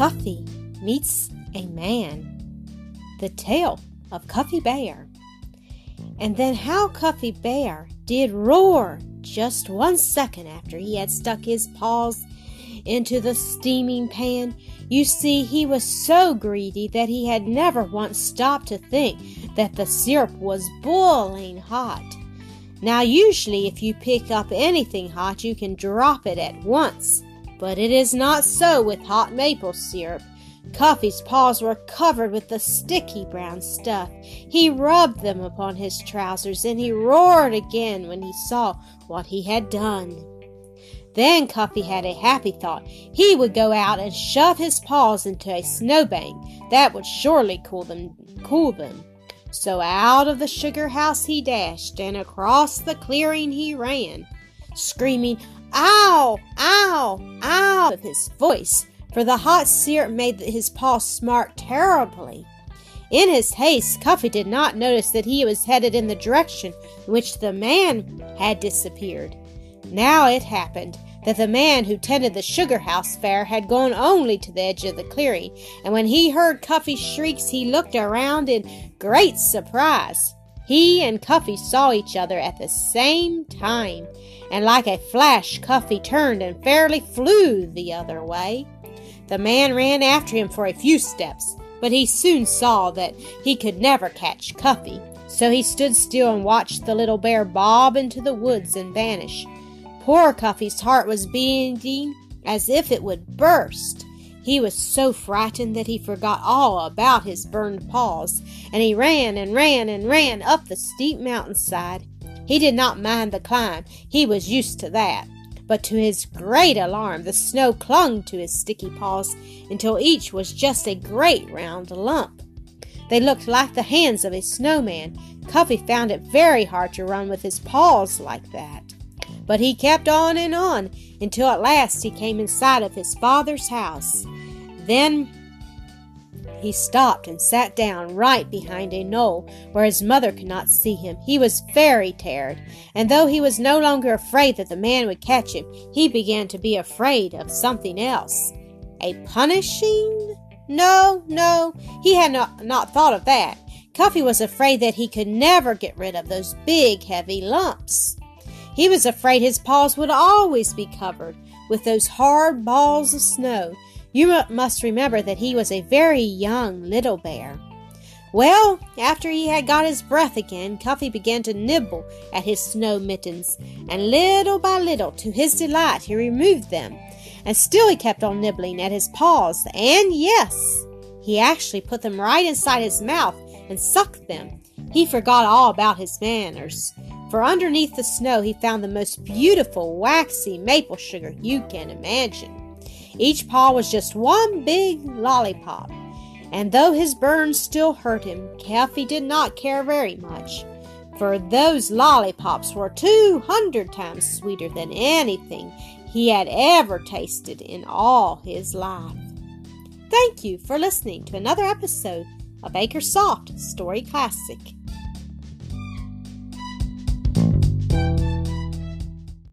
Cuffy meets a man. The tale of Cuffy Bear. And then how Cuffy Bear did roar just one second after he had stuck his paws into the steaming pan. You see, he was so greedy that he had never once stopped to think that the syrup was boiling hot. Now, usually, if you pick up anything hot, you can drop it at once, but it is not so with hot maple syrup. Cuffy's paws were covered with the sticky brown stuff. He rubbed them upon his trousers and he roared again when he saw what he had done. Then Cuffy had a happy thought. He would go out and shove his paws into a snowbank. That would surely cool them cool them. So out of the sugar house he dashed, and across the clearing he ran, screaming, Ow! Ow! Ow! of his voice, for the hot syrup made his paws smart terribly. In his haste, Cuffy did not notice that he was headed in the direction in which the man had disappeared. Now it happened that the man who tended the sugar house fair had gone only to the edge of the clearing, and when he heard Cuffy's shrieks, he looked around in great surprise. He and Cuffy saw each other at the same time, and like a flash, Cuffy turned and fairly flew the other way. The man ran after him for a few steps, but he soon saw that he could never catch Cuffy, so he stood still and watched the little bear bob into the woods and vanish. Poor Cuffy's heart was beating as if it would burst. He was so frightened that he forgot all about his burned paws, and he ran and ran and ran up the steep mountainside. He did not mind the climb, he was used to that. But to his great alarm, the snow clung to his sticky paws until each was just a great round lump. They looked like the hands of a snowman. Cuffy found it very hard to run with his paws like that. But he kept on and on until at last he came in sight of his father's house. Then he stopped and sat down right behind a knoll where his mother could not see him. He was very tired, and though he was no longer afraid that the man would catch him, he began to be afraid of something else. A punishing? No, no, he had not, not thought of that. Cuffy was afraid that he could never get rid of those big, heavy lumps. He was afraid his paws would always be covered with those hard balls of snow you must remember that he was a very young little bear. Well, after he had got his breath again, Cuffy began to nibble at his snow mittens, and little by little, to his delight, he removed them. And still he kept on nibbling at his paws, and yes, he actually put them right inside his mouth and sucked them. He forgot all about his manners, for underneath the snow he found the most beautiful waxy maple sugar you can imagine. Each paw was just one big lollipop, and though his burns still hurt him, Cuffy did not care very much, for those lollipops were two hundred times sweeter than anything he had ever tasted in all his life. Thank you for listening to another episode of Acresoft Story Classic.